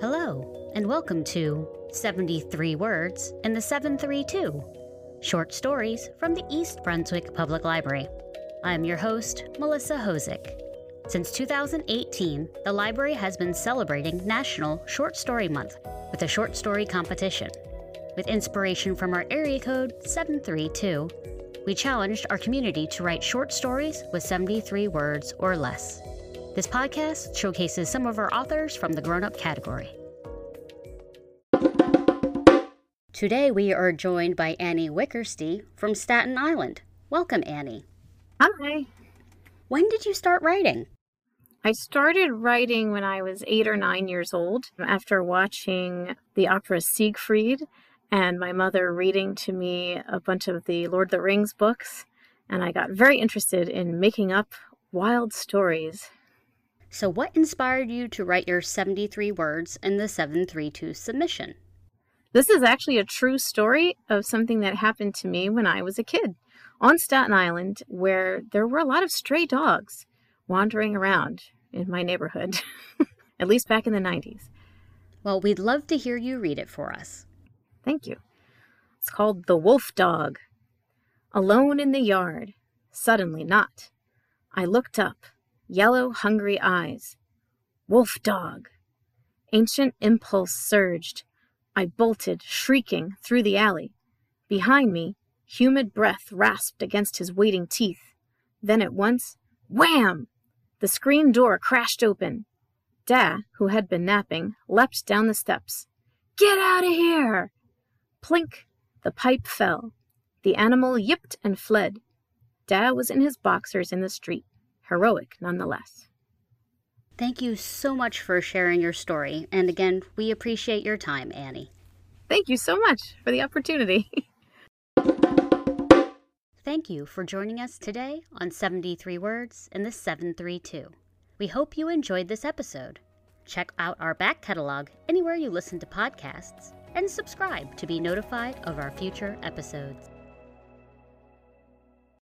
Hello, and welcome to 73 Words in the 732 Short Stories from the East Brunswick Public Library. I'm your host, Melissa Hosick. Since 2018, the library has been celebrating National Short Story Month with a short story competition. With inspiration from our area code 732, we challenged our community to write short stories with 73 words or less. This podcast showcases some of our authors from the grown up category. Today we are joined by Annie Wickersty from Staten Island. Welcome, Annie. Hi. When did you start writing? I started writing when I was eight or nine years old after watching the opera Siegfried and my mother reading to me a bunch of the Lord of the Rings books. And I got very interested in making up wild stories. So, what inspired you to write your 73 words in the 732 submission? This is actually a true story of something that happened to me when I was a kid on Staten Island, where there were a lot of stray dogs wandering around in my neighborhood, at least back in the 90s. Well, we'd love to hear you read it for us. Thank you. It's called The Wolf Dog. Alone in the yard, suddenly not. I looked up, yellow, hungry eyes. Wolf Dog. Ancient impulse surged. I bolted, shrieking, through the alley. Behind me, humid breath rasped against his waiting teeth. Then at once, wham! The screen door crashed open. Da, who had been napping, leapt down the steps. Get out of here! Plink! The pipe fell. The animal yipped and fled. Da was in his boxers in the street, heroic nonetheless. Thank you so much for sharing your story, and again, we appreciate your time, Annie. Thank you so much for the opportunity. Thank you for joining us today on 73 Words in the 732. We hope you enjoyed this episode. Check out our back catalog anywhere you listen to podcasts and subscribe to be notified of our future episodes.